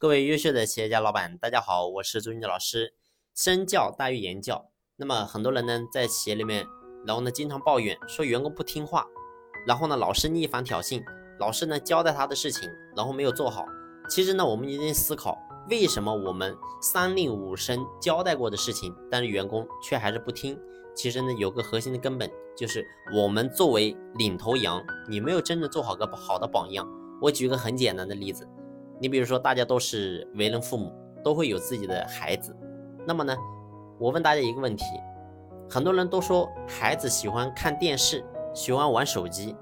各位优秀的企业家老板，大家好，我是朱军的老师。身教大于言教。那么很多人呢，在企业里面，然后呢，经常抱怨说员工不听话，然后呢，老是逆反挑衅，老是呢交代他的事情，然后没有做好。其实呢，我们一定思考，为什么我们三令五申交代过的事情，但是员工却还是不听？其实呢，有个核心的根本，就是我们作为领头羊，你没有真正做好个好的榜样。我举个很简单的例子。你比如说，大家都是为人父母，都会有自己的孩子。那么呢，我问大家一个问题：很多人都说孩子喜欢看电视，喜欢玩手机。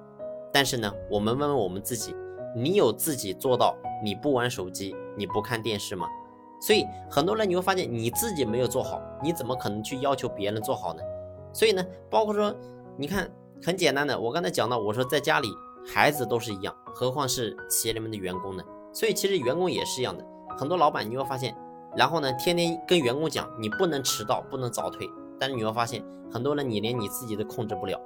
但是呢，我们问问我们自己，你有自己做到你不玩手机、你不看电视吗？所以很多人你会发现你自己没有做好，你怎么可能去要求别人做好呢？所以呢，包括说，你看很简单的，我刚才讲到，我说在家里孩子都是一样，何况是企业里面的员工呢？所以其实员工也是一样的，很多老板你会发现，然后呢，天天跟员工讲你不能迟到，不能早退，但是你会发现，很多人你连你自己都控制不了。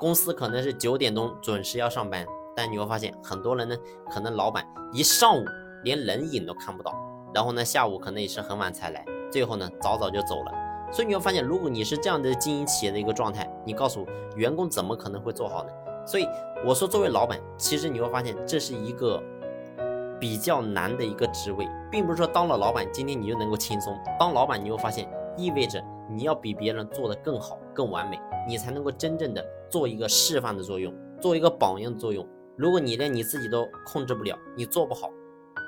公司可能是九点钟准时要上班，但你会发现，很多人呢，可能老板一上午连人影都看不到，然后呢，下午可能也是很晚才来，最后呢，早早就走了。所以你会发现，如果你是这样的经营企业的一个状态，你告诉我员工怎么可能会做好呢？所以我说，作为老板，其实你会发现这是一个。比较难的一个职位，并不是说当了老板今天你就能够轻松。当老板，你会发现意味着你要比别人做得更好、更完美，你才能够真正的做一个示范的作用，做一个榜样的作用。如果你连你自己都控制不了，你做不好，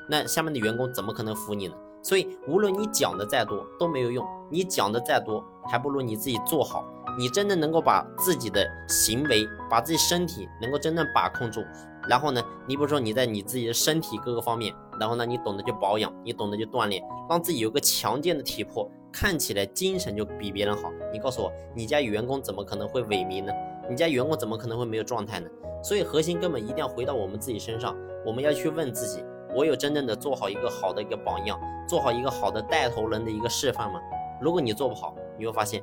那下面的员工怎么可能服你呢？所以，无论你讲的再多都没有用，你讲的再多，还不如你自己做好。你真的能够把自己的行为，把自己身体能够真正把控住，然后呢，你比如说你在你自己的身体各个方面，然后呢，你懂得去保养，你懂得去锻炼，让自己有个强健的体魄，看起来精神就比别人好。你告诉我，你家员工怎么可能会萎靡呢？你家员工怎么可能会没有状态呢？所以核心根本一定要回到我们自己身上，我们要去问自己：我有真正的做好一个好的一个榜样，做好一个好的带头人的一个示范吗？如果你做不好，你会发现。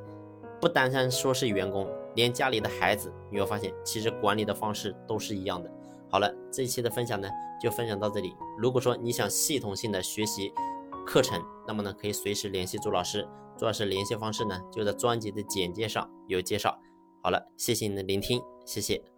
不单单说是员工，连家里的孩子，你会发现其实管理的方式都是一样的。好了，这一期的分享呢就分享到这里。如果说你想系统性的学习课程，那么呢可以随时联系朱老师，朱老师联系方式呢就在专辑的简介上有介绍。好了，谢谢你的聆听，谢谢。